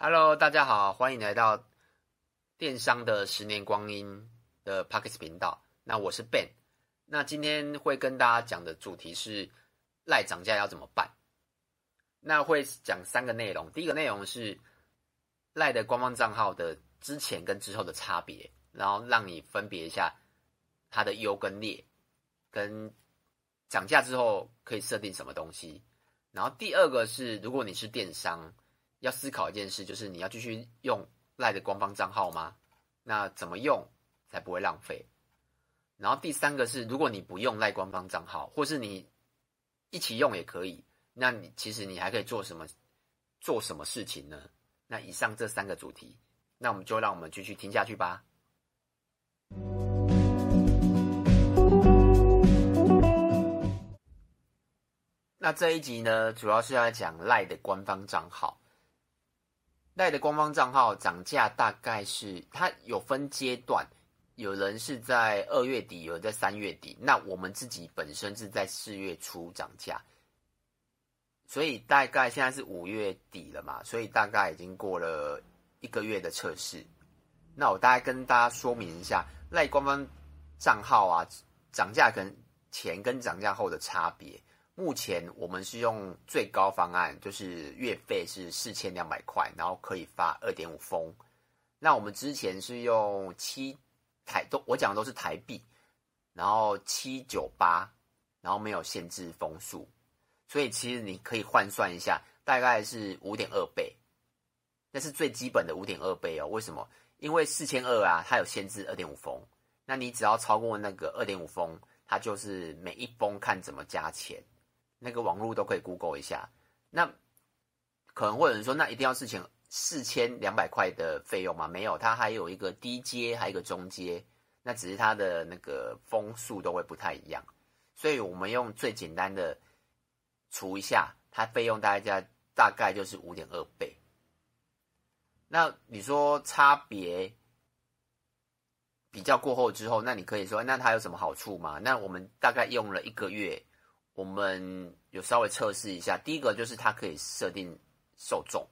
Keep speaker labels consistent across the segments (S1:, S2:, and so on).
S1: Hello，大家好，欢迎来到电商的十年光阴的 Pockets 频道。那我是 Ben，那今天会跟大家讲的主题是赖涨价要怎么办？那会讲三个内容，第一个内容是赖的官方账号的之前跟之后的差别，然后让你分别一下它的优跟劣，跟涨价之后可以设定什么东西。然后第二个是，如果你是电商，要思考一件事，就是你要继续用赖的官方账号吗？那怎么用才不会浪费？然后第三个是，如果你不用赖官方账号，或是你一起用也可以，那你其实你还可以做什么做什么事情呢？那以上这三个主题，那我们就让我们继续听下去吧。那这一集呢，主要是要讲赖的官方账号。赖的官方账号涨价大概是它有分阶段，有人是在二月底，有人在三月底。那我们自己本身是在四月初涨价，所以大概现在是五月底了嘛，所以大概已经过了一个月的测试。那我大概跟大家说明一下赖官方账号啊，涨价跟前跟涨价后的差别。目前我们是用最高方案，就是月费是四千两百块，然后可以发二点五封。那我们之前是用七台都，我讲的都是台币，然后七九八，然后没有限制封数，所以其实你可以换算一下，大概是五点二倍。那是最基本的五点二倍哦。为什么？因为四千二啊，它有限制二点五封，那你只要超过那个二点五封，它就是每一封看怎么加钱。那个网络都可以 Google 一下，那可能会有人说，那一定要四千四千两百块的费用吗？没有，它还有一个低阶，还有一个中阶，那只是它的那个风速都会不太一样，所以我们用最简单的除一下，它费用大概大概就是五点二倍。那你说差别比较过后之后，那你可以说，那它有什么好处吗？那我们大概用了一个月。我们有稍微测试一下，第一个就是它可以设定受众，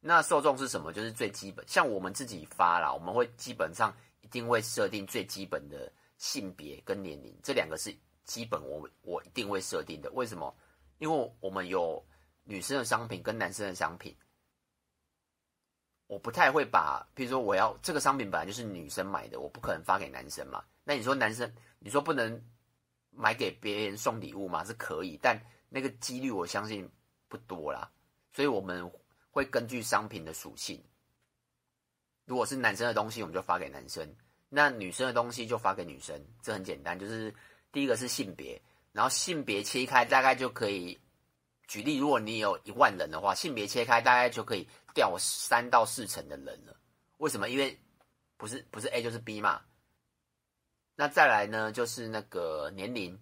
S1: 那受众是什么？就是最基本，像我们自己发啦，我们会基本上一定会设定最基本的性别跟年龄，这两个是基本我我一定会设定的。为什么？因为我们有女生的商品跟男生的商品，我不太会把，比如说我要这个商品本来就是女生买的，我不可能发给男生嘛。那你说男生，你说不能。买给别人送礼物嘛，是可以，但那个几率我相信不多啦，所以我们会根据商品的属性，如果是男生的东西，我们就发给男生；那女生的东西就发给女生。这很简单，就是第一个是性别，然后性别切开大概就可以举例，如果你有一万人的话，性别切开大概就可以掉三到四成的人了。为什么？因为不是不是 A 就是 B 嘛。那再来呢，就是那个年龄，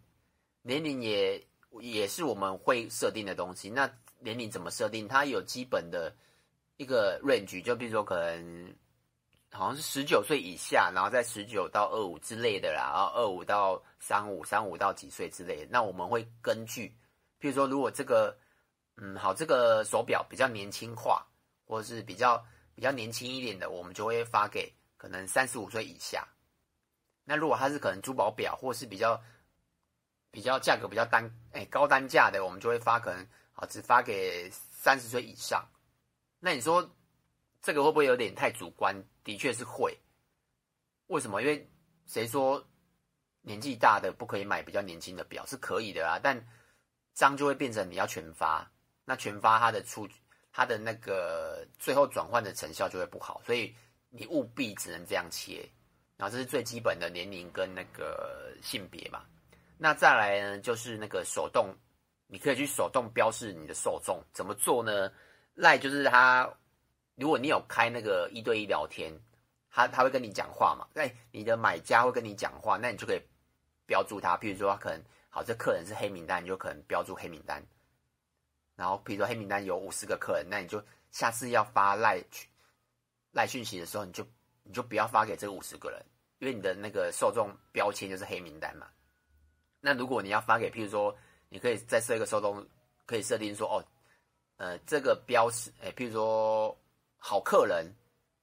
S1: 年龄也也是我们会设定的东西。那年龄怎么设定？它有基本的一个 range，就比如说可能好像是十九岁以下，然后在十九到二五之类的啦，然后二五到三五，三五到几岁之类的。那我们会根据，譬如说如果这个嗯好，这个手表比较年轻化，或者是比较比较年轻一点的，我们就会发给可能三十五岁以下。那如果它是可能珠宝表，或是比较比较价格比较单哎高单价的，我们就会发可能啊只发给三十岁以上。那你说这个会不会有点太主观？的确是会。为什么？因为谁说年纪大的不可以买比较年轻的表？是可以的啊，但这样就会变成你要全发，那全发它的出它的那个最后转换的成效就会不好，所以你务必只能这样切。然后这是最基本的年龄跟那个性别嘛，那再来呢就是那个手动，你可以去手动标示你的受众，怎么做呢？赖就是他，如果你有开那个一对一聊天，他他会跟你讲话嘛，哎，你的买家会跟你讲话，那你就可以标注他，譬如说他可能好，这客人是黑名单，你就可能标注黑名单。然后譬如说黑名单有五十个客人，那你就下次要发赖赖讯息的时候，你就。你就不要发给这五十个人，因为你的那个受众标签就是黑名单嘛。那如果你要发给，譬如说，你可以再设一个受众，可以设定说，哦，呃，这个标识，哎，譬如说，好客人，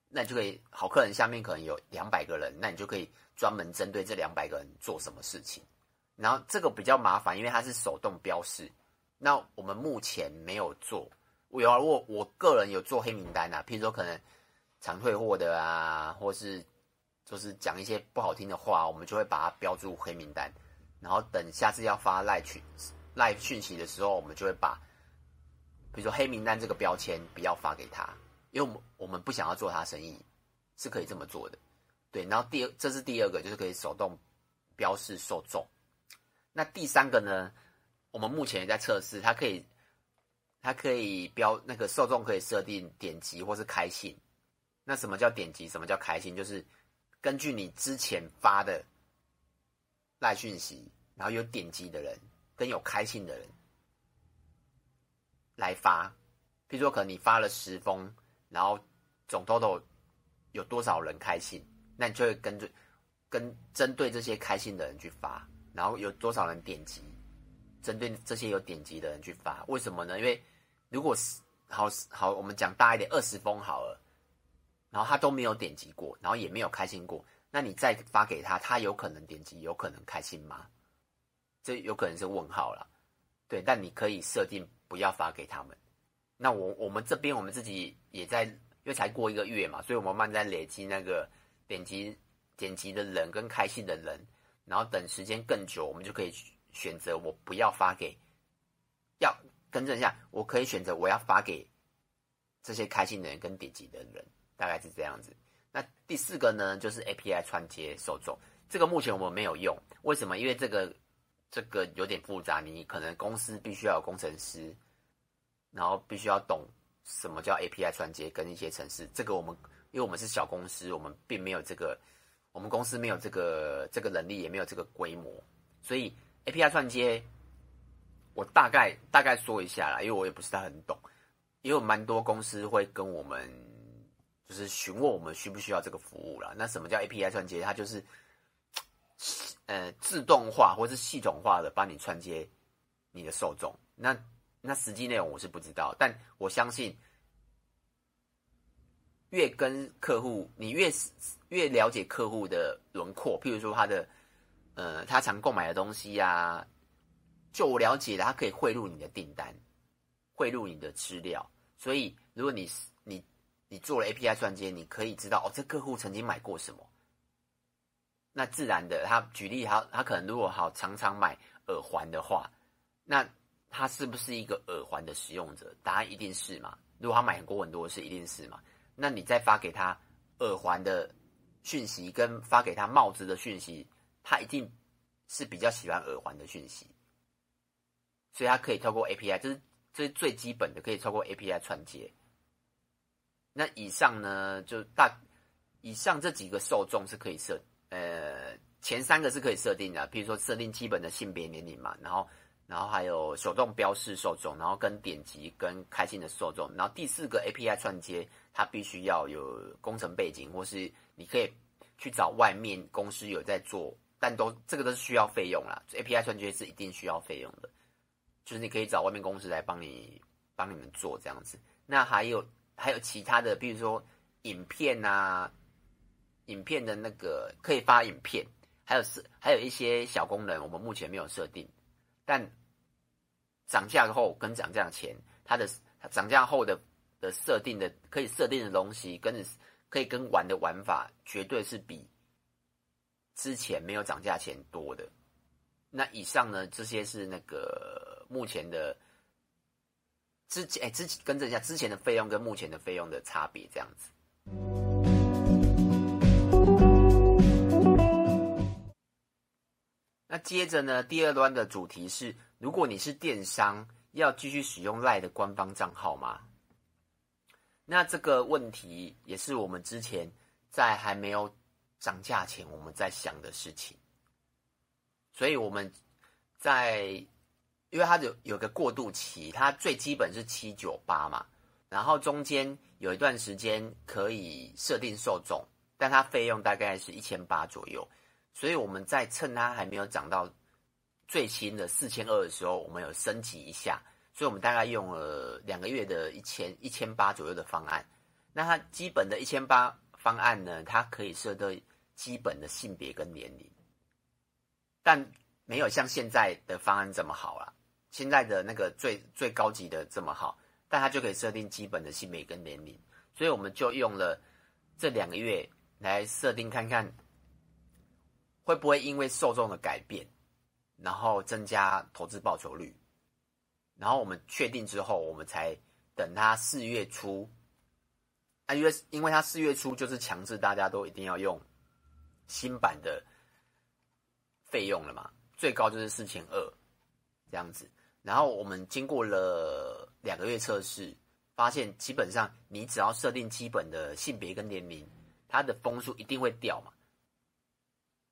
S1: 那你就可以好客人下面可能有两百个人，那你就可以专门针对这两百个人做什么事情。然后这个比较麻烦，因为它是手动标示。那我们目前没有做，我有我我个人有做黑名单啊，譬如说可能常退货的啊，或是就是讲一些不好听的话，我们就会把它标注黑名单。然后等下次要发赖讯赖讯息的时候，我们就会把比如说黑名单这个标签不要发给他，因为我们我们不想要做他生意，是可以这么做的。对，然后第二这是第二个，就是可以手动标示受众。那第三个呢？我们目前也在测试，它可以它可以标那个受众可以设定点击或是开信。那什么叫点击？什么叫开信？就是根据你之前发的。赖讯息，然后有点击的人跟有开信的人来发，譬如说可能你发了十封，然后总 total 有多少人开信，那你就会跟着跟针对这些开信的人去发，然后有多少人点击，针对这些有点击的人去发。为什么呢？因为如果是好好，我们讲大一点，二十封好了，然后他都没有点击过，然后也没有开心过。那你再发给他，他有可能点击，有可能开心吗？这有可能是问号了。对，但你可以设定不要发给他们。那我我们这边我们自己也在，因为才过一个月嘛，所以我们慢慢在累积那个点击点击的人跟开心的人，然后等时间更久，我们就可以选择我不要发给，要更正一下，我可以选择我要发给这些开心的人跟点击的人，大概是这样子。那第四个呢，就是 API 串接受众，这个目前我们没有用，为什么？因为这个这个有点复杂，你可能公司必须要有工程师，然后必须要懂什么叫 API 串接跟一些程式。这个我们因为我们是小公司，我们并没有这个，我们公司没有这个这个能力，也没有这个规模，所以 API 串接我大概大概说一下啦，因为我也不是太很懂，因为有蛮多公司会跟我们。就是询问我们需不需要这个服务啦。那什么叫 API 串接？它就是，呃，自动化或是系统化的帮你串接你的受众。那那实际内容我是不知道，但我相信，越跟客户，你越越了解客户的轮廓，譬如说他的，呃，他常购买的东西呀、啊，就我了解的，他可以汇入你的订单，汇入你的资料。所以如果你你。做了 API 串接，你可以知道哦，这客户曾经买过什么。那自然的，他举例，他他可能如果好常常买耳环的话，那他是不是一个耳环的使用者？答案一定是嘛。如果他买很多很多是，一定是嘛。那你再发给他耳环的讯息，跟发给他帽子的讯息，他一定是比较喜欢耳环的讯息。所以他可以透过 API，这是这是最基本的，可以透过 API 串接。那以上呢，就大以上这几个受众是可以设，呃，前三个是可以设定的，比如说设定基本的性别年龄嘛，然后然后还有手动标示受众，然后跟点击跟开心的受众，然后第四个 API 串接，它必须要有工程背景，或是你可以去找外面公司有在做，但都这个都是需要费用啦，API 串接是一定需要费用的，就是你可以找外面公司来帮你帮你们做这样子，那还有。还有其他的，比如说影片啊，影片的那个可以发影片，还有是还有一些小功能，我们目前没有设定。但涨价后跟涨价前，它的涨价后的的设定的可以设定的东西，跟可以跟玩的玩法，绝对是比之前没有涨价前多的。那以上呢，这些是那个目前的。之前哎，之前更正一下，之前的费用跟目前的费用的差别这样子。那接着呢，第二端的主题是：如果你是电商，要继续使用赖的官方账号吗？那这个问题也是我们之前在还没有涨价前，我们在想的事情。所以我们在。因为它有有个过渡期，它最基本是七九八嘛，然后中间有一段时间可以设定受众，但它费用大概是一千八左右，所以我们在趁它还没有涨到最新的四千二的时候，我们有升级一下，所以我们大概用了两个月的一千一千八左右的方案。那它基本的一千八方案呢，它可以设定基本的性别跟年龄，但没有像现在的方案这么好啦。现在的那个最最高级的这么好，但它就可以设定基本的性别跟年龄，所以我们就用了这两个月来设定看看，会不会因为受众的改变，然后增加投资报酬率。然后我们确定之后，我们才等它四月初。啊，因为因为它四月初就是强制大家都一定要用新版的费用了嘛，最高就是四千二这样子。然后我们经过了两个月测试，发现基本上你只要设定基本的性别跟年龄，它的分数一定会掉嘛。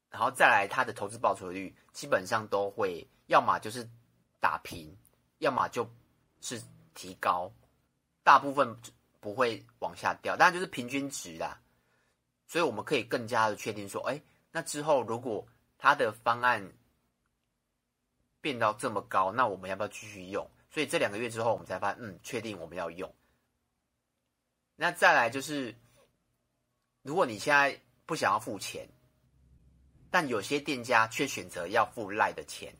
S1: 然后再来，它的投资报酬率基本上都会，要么就是打平，要么就是提高，大部分不会往下掉，当然就是平均值啦。所以我们可以更加的确定说，哎，那之后如果它的方案。变到这么高，那我们要不要继续用？所以这两个月之后，我们才发现，嗯，确定我们要用。那再来就是，如果你现在不想要付钱，但有些店家却选择要付赖的钱，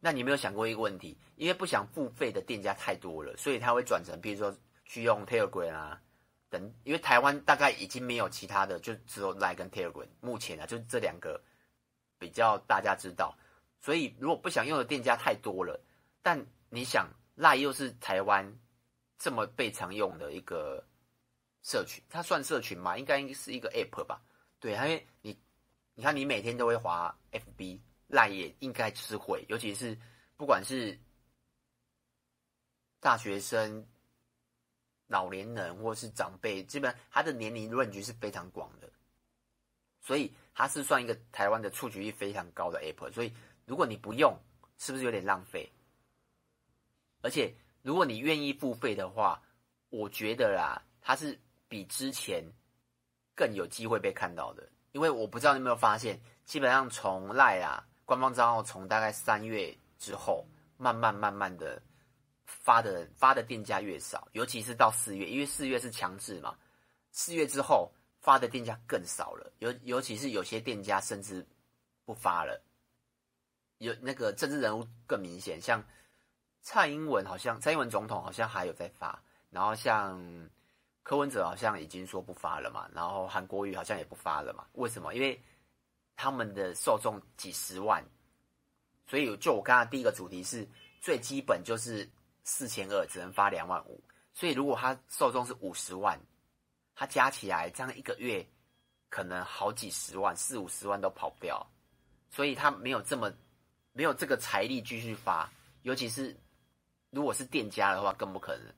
S1: 那你有没有想过一个问题？因为不想付费的店家太多了，所以他会转成，比如说去用 Telegram 啊等，因为台湾大概已经没有其他的，就只有赖跟 Telegram，目前啊，就这两个比较大家知道。所以，如果不想用的店家太多了，但你想赖又是台湾这么被常用的一个社群，它算社群吗？应该是一个 app 吧？对，因为你你看，你每天都会滑 FB，赖也应该是会，尤其是不管是大学生、老年人或是长辈，基本上他的年龄 range 是非常广的，所以它是算一个台湾的触及率非常高的 app，所以。如果你不用，是不是有点浪费？而且，如果你愿意付费的话，我觉得啦，它是比之前更有机会被看到的。因为我不知道你有没有发现，基本上从赖啊官方账号从大概三月之后，慢慢慢慢的发的发的店家越少，尤其是到四月，因为四月是强制嘛，四月之后发的店家更少了，尤尤其是有些店家甚至不发了。有那个政治人物更明显，像蔡英文好像蔡英文总统好像还有在发，然后像柯文哲好像已经说不发了嘛，然后韩国瑜好像也不发了嘛。为什么？因为他们的受众几十万，所以就我刚才第一个主题是最基本就是四千二只能发两万五，所以如果他受众是五十万，他加起来这样一个月可能好几十万，四五十万都跑不掉，所以他没有这么。没有这个财力继续发，尤其是如果是店家的话，更不可能。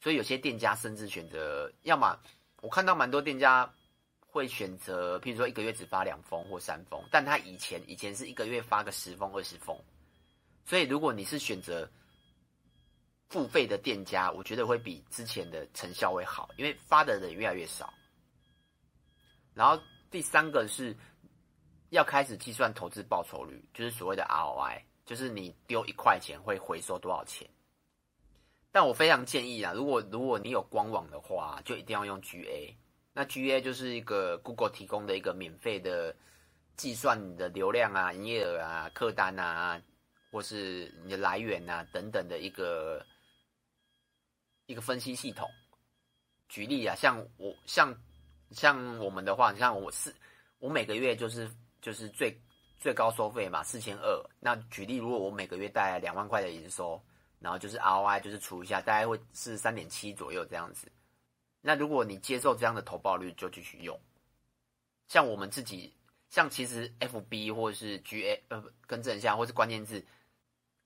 S1: 所以有些店家甚至选择，要么我看到蛮多店家会选择，譬如说一个月只发两封或三封，但他以前以前是一个月发个十封二十封。所以如果你是选择付费的店家，我觉得会比之前的成效会好，因为发的人越来越少。然后第三个是。要开始计算投资报酬率，就是所谓的 ROI，就是你丢一块钱会回收多少钱。但我非常建议啊，如果如果你有官网的话，就一定要用 GA。那 GA 就是一个 Google 提供的一个免费的计算你的流量啊、营业额啊、客单啊，或是你的来源啊等等的一个一个分析系统。举例啊，像我像像我们的话，像我是我每个月就是。就是最最高收费嘛，四千二。那举例，如果我每个月带来两万块的营收，然后就是 ROI 就是除一下，大概会是三点七左右这样子。那如果你接受这样的投报率，就继续用。像我们自己，像其实 FB 或是 GA 呃，更正一下，或是关键字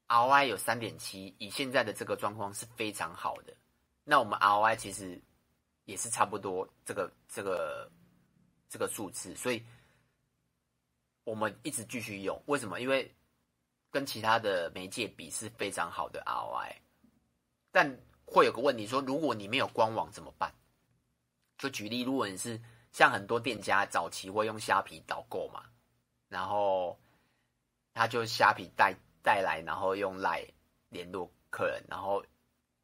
S1: ROI 有三点七，以现在的这个状况是非常好的。那我们 ROI 其实也是差不多这个这个这个数字，所以。我们一直继续用，为什么？因为跟其他的媒介比是非常好的 ROI，但会有个问题说，如果你没有官网怎么办？就举例，如果你是像很多店家早期会用虾皮导购嘛，然后他就虾皮带带来，然后用 LINE 联络客人，然后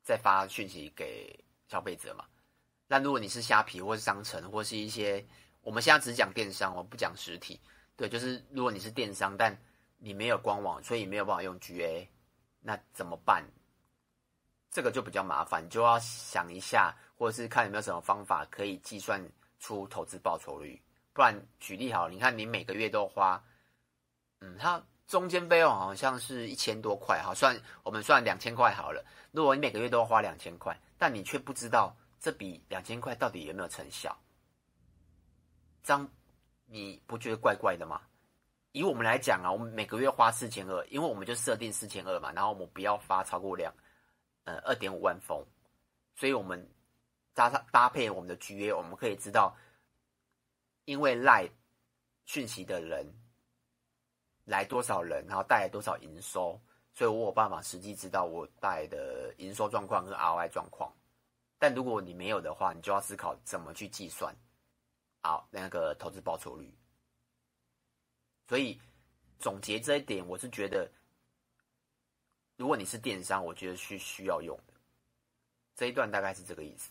S1: 再发讯息给消费者嘛。那如果你是虾皮或是商城或是一些，我们现在只讲电商，我不讲实体。对，就是如果你是电商，但你没有官网，所以没有办法用 GA，那怎么办？这个就比较麻烦，就要想一下，或者是看有没有什么方法可以计算出投资报酬率。不然举例好，你看你每个月都花，嗯，它中间费用好像是一千多块，好，算我们算两千块好了。如果你每个月都要花两千块，但你却不知道这笔两千块到底有没有成效，这样你不觉得怪怪的吗？以我们来讲啊，我们每个月花四千二，因为我们就设定四千二嘛，然后我们不要发超过两，呃，二点五万封，所以我们搭搭配我们的 GA，我们可以知道。因为赖讯息的人来多少人，然后带来多少营收，所以我有办法实际知道我带的营收状况跟 ROI 状况。但如果你没有的话，你就要思考怎么去计算好那个投资报酬率。所以总结这一点，我是觉得，如果你是电商，我觉得是需要用的。这一段大概是这个意思。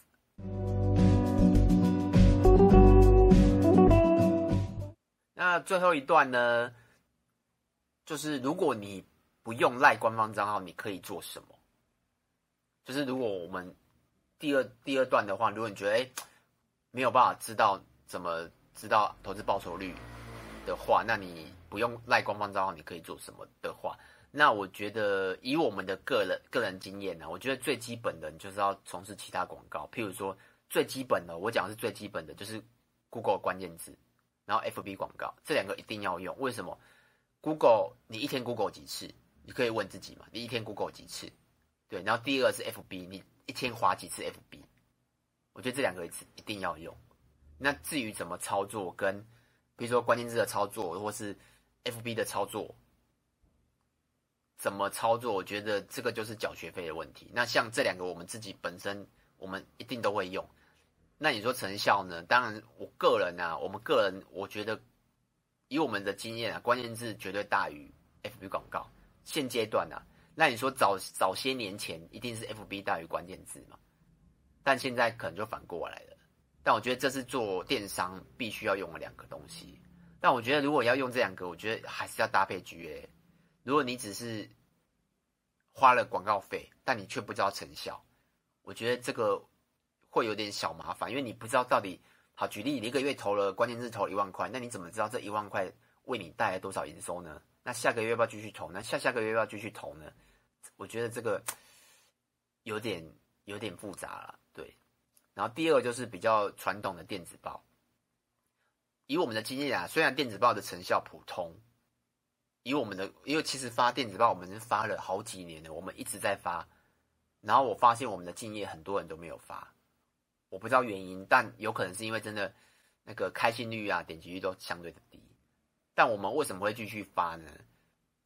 S1: 那最后一段呢，就是如果你不用赖官方账号，你可以做什么？就是如果我们第二第二段的话，如果你觉得哎没有办法知道怎么知道投资报酬率的话，那你不用赖官方账号，你可以做什么的话？那我觉得以我们的个人个人经验呢，我觉得最基本的你就是要从事其他广告，譬如说最基本的，我讲的是最基本的，就是 Google 关键字。然后 FB 广告这两个一定要用，为什么？Google 你一天 Google 几次？你可以问自己嘛，你一天 Google 几次？对，然后第二个是 FB，你一天滑几次 FB？我觉得这两个一次一定要用。那至于怎么操作，跟比如说关键字的操作，或是 FB 的操作，怎么操作？我觉得这个就是缴学费的问题。那像这两个，我们自己本身我们一定都会用。那你说成效呢？当然，我个人啊，我们个人，我觉得以我们的经验啊，关键字绝对大于 FB 广告。现阶段啊，那你说早早些年前一定是 FB 大于关键字嘛？但现在可能就反过来了。但我觉得这是做电商必须要用的两个东西。但我觉得如果要用这两个，我觉得还是要搭配 GA。如果你只是花了广告费，但你却不知道成效，我觉得这个。会有点小麻烦，因为你不知道到底好。举例，你一个月投了关键字投一万块，那你怎么知道这一万块为你带来多少营收呢？那下个月要不要继续投？那下下个月要不要继续投呢？我觉得这个有点有点复杂了。然后第二个就是比较传统的电子报。以我们的经验啊，虽然电子报的成效普通，以我们的，因为其实发电子报我们是发了好几年了，我们一直在发，然后我发现我们的敬业很多人都没有发。我不知道原因，但有可能是因为真的那个开信率啊、点击率都相对的低。但我们为什么会继续发呢？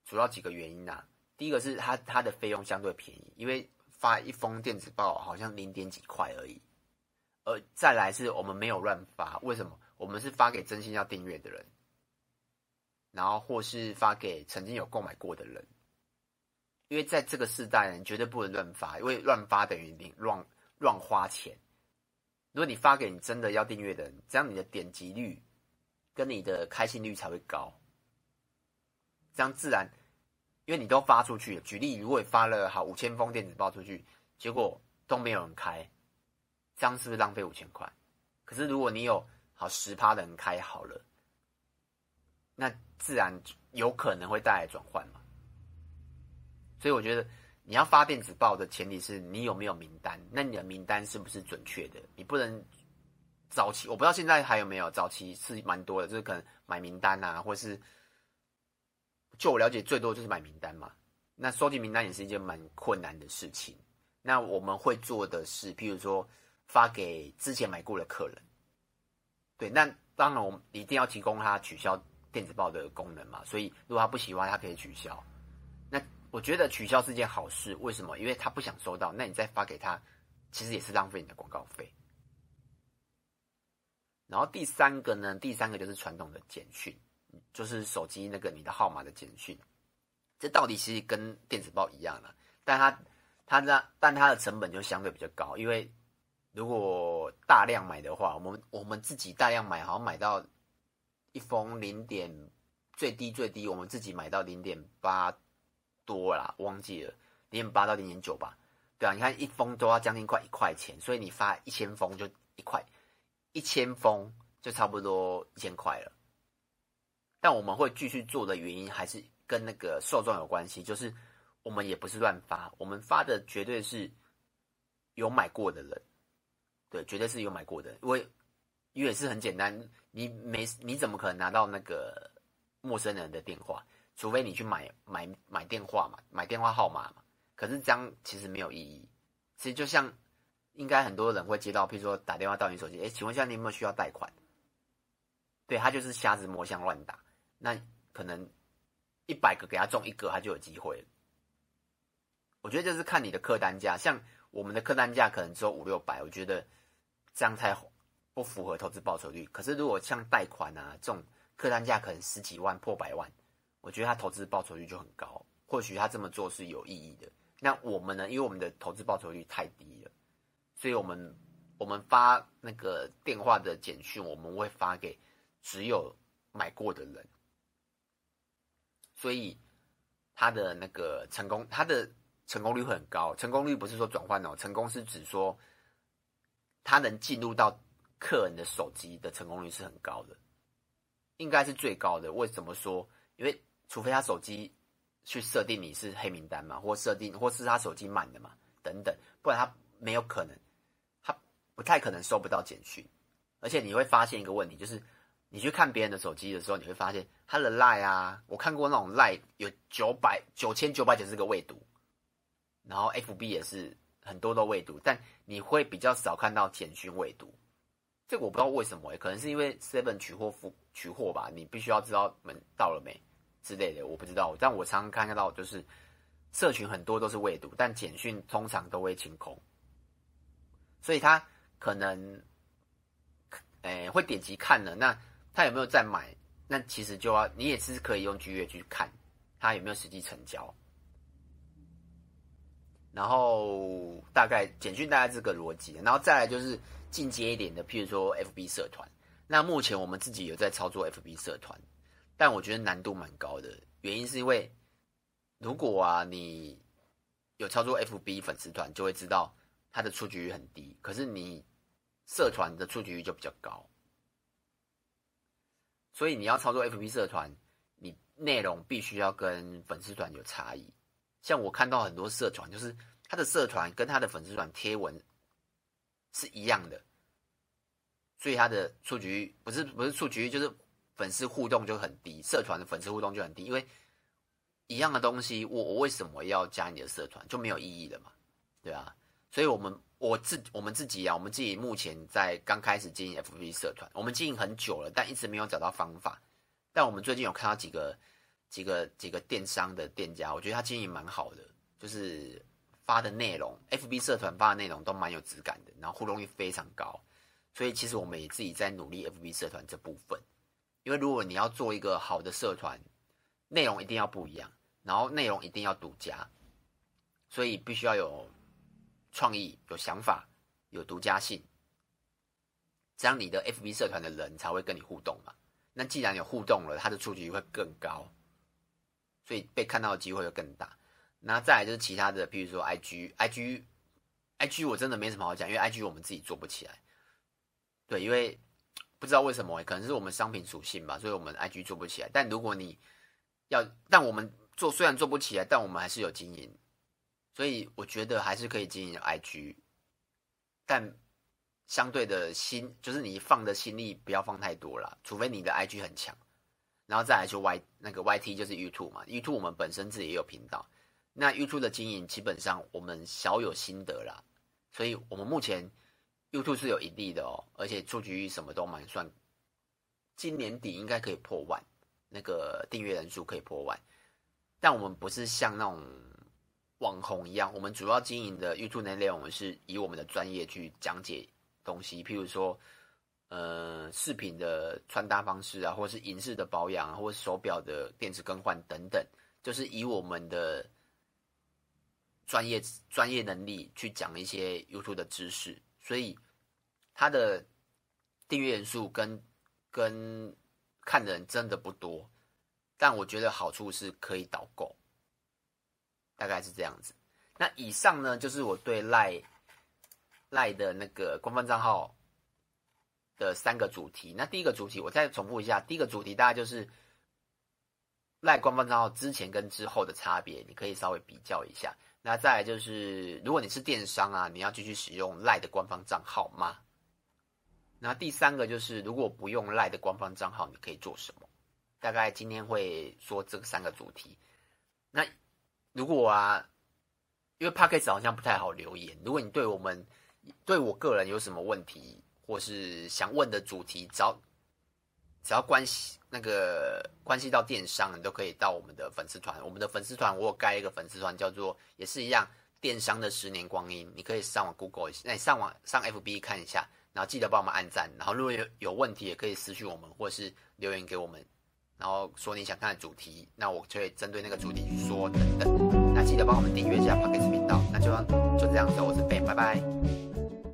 S1: 主要几个原因啊。第一个是它它的费用相对便宜，因为发一封电子报好像零点几块而已。呃再来是我们没有乱发，为什么？我们是发给真心要订阅的人，然后或是发给曾经有购买过的人。因为在这个时代，你绝对不能乱发，因为乱发等于你乱乱花钱。如果你发给你真的要订阅的人，这样你的点击率跟你的开心率才会高。这样自然，因为你都发出去了。举例，如果你发了好五千封电子报出去，结果都没有人开，这样是不是浪费五千块？可是如果你有好十趴的人开好了，那自然有可能会带来转换嘛。所以我觉得。你要发电子报的前提是你有没有名单，那你的名单是不是准确的？你不能早期，我不知道现在还有没有，早期是蛮多的，就是可能买名单啊，或是就我了解最多就是买名单嘛。那收集名单也是一件蛮困难的事情。那我们会做的是，譬如说发给之前买过的客人，对，那当然我们一定要提供他取消电子报的功能嘛。所以如果他不喜欢，他可以取消。那我觉得取消是件好事，为什么？因为他不想收到，那你再发给他，其实也是浪费你的广告费。然后第三个呢，第三个就是传统的简讯，就是手机那个你的号码的简讯，这到底其实跟电子报一样了，但它它那但它的成本就相对比较高，因为如果大量买的话，我们我们自己大量买，好像买到一封零点最低最低，我们自己买到零点八多啦，忘记了零点八到零点九吧。对啊，你看一封都要将近快一块钱，所以你发一千封就一块，一千封就差不多一千块了。但我们会继续做的原因，还是跟那个受众有关系，就是我们也不是乱发，我们发的绝对是有买过的人。对，绝对是有买过的，因为因为也是很简单，你没你怎么可能拿到那个陌生人的电话？除非你去买买买电话嘛，买电话号码嘛。可是这样其实没有意义。其实就像应该很多人会接到，譬如说打电话到你手机，哎，请问一下你有没有需要贷款？对，他就是瞎子摸象乱打，那可能一百个给他中一个，他就有机会。我觉得就是看你的客单价，像我们的客单价可能只有五六百，我觉得。这样才不符合投资报酬率。可是如果像贷款啊这种客单价可能十几万破百万，我觉得他投资报酬率就很高。或许他这么做是有意义的。那我们呢？因为我们的投资报酬率太低了，所以我们我们发那个电话的简讯，我们会发给只有买过的人。所以他的那个成功，他的成功率会很高。成功率不是说转换哦，成功是指说。他能进入到客人的手机的成功率是很高的，应该是最高的。为什么说？因为除非他手机去设定你是黑名单嘛，或设定，或是他手机满的嘛，等等，不然他没有可能，他不太可能收不到简讯。而且你会发现一个问题，就是你去看别人的手机的时候，你会发现他的 Line 啊，我看过那种 Line 有九百九千九百九十个未读，然后 FB 也是。很多都未读，但你会比较少看到简讯未读，这个我不知道为什么，可能是因为 Seven 取货付取货吧，你必须要知道门到了没之类的，我不知道。但我常常看到就是社群很多都是未读，但简讯通常都会清空，所以他可能诶、欸、会点击看了，那他有没有再买？那其实就要你也是可以用巨月去看他有没有实际成交。然后大概简讯大概这个逻辑，然后再来就是进阶一点的，譬如说 FB 社团。那目前我们自己有在操作 FB 社团，但我觉得难度蛮高的，原因是因为如果啊你有操作 FB 粉丝团，就会知道它的出局率很低，可是你社团的出局率就比较高。所以你要操作 FB 社团，你内容必须要跟粉丝团有差异。像我看到很多社团，就是他的社团跟他的粉丝团贴文是一样的，所以他的触及不是不是触及，就是粉丝互动就很低，社团的粉丝互动就很低，因为一样的东西，我我为什么要加你的社团就没有意义了嘛？对啊，所以我们我自我们自己啊，我们自己目前在刚开始经营 FB 社团，我们经营很久了，但一直没有找到方法，但我们最近有看到几个。几个几个电商的店家，我觉得他经营蛮好的，就是发的内容，FB 社团发的内容都蛮有质感的，然后互动率非常高，所以其实我们也自己在努力 FB 社团这部分，因为如果你要做一个好的社团，内容一定要不一样，然后内容一定要独家，所以必须要有创意、有想法、有独家性，这样你的 FB 社团的人才会跟你互动嘛。那既然有互动了，它的触及率会更高。所以被看到的机会就更大。那再来就是其他的，比如说 IG，IG，IG 我真的没什么好讲，因为 IG 我们自己做不起来。对，因为不知道为什么，可能是我们商品属性吧，所以我们 IG 做不起来。但如果你要，但我们做虽然做不起来，但我们还是有经营，所以我觉得还是可以经营 IG。但相对的心，就是你放的心力不要放太多啦，除非你的 IG 很强。然后再来就 Y 那个 YT 就是 YouTube 嘛，YouTube 我们本身自己也有频道，那 YouTube 的经营基本上我们小有心得啦，所以我们目前 YouTube 是有盈利的哦，而且触及率什么都蛮算，今年底应该可以破万，那个订阅人数可以破万，但我们不是像那种网红一样，我们主要经营的 YouTube 内容是以我们的专业去讲解东西，譬如说。呃，饰品的穿搭方式啊，或是银饰的保养啊，或是手表的电池更换等等，就是以我们的专业专业能力去讲一些 YouTube 的知识，所以它的订阅人数跟跟看的人真的不多，但我觉得好处是可以导购，大概是这样子。那以上呢，就是我对赖赖的那个官方账号的三个主题。那第一个主题，我再重复一下，第一个主题大概就是赖官方账号之前跟之后的差别，你可以稍微比较一下。那再来就是，如果你是电商啊，你要继续使用赖的官方账号吗？那第三个就是，如果不用赖的官方账号，你可以做什么？大概今天会说这三个主题。那如果啊。因为 Podcast 好像不太好留言。如果你对我们、对我个人有什么问题，或是想问的主题，只要只要关系那个关系到电商，你都可以到我们的粉丝团。我们的粉丝团我有盖一个粉丝团，叫做也是一样电商的十年光阴。你可以上网 Google 一下，那你上网上 FB 看一下，然后记得帮我们按赞。然后如果有有问题，也可以私讯我们，或是留言给我们，然后说你想看的主题，那我就会针对那个主题去说等等。那记得帮我们订阅一下 Podcast 频道，那就就这样子，我是 Ben，拜拜。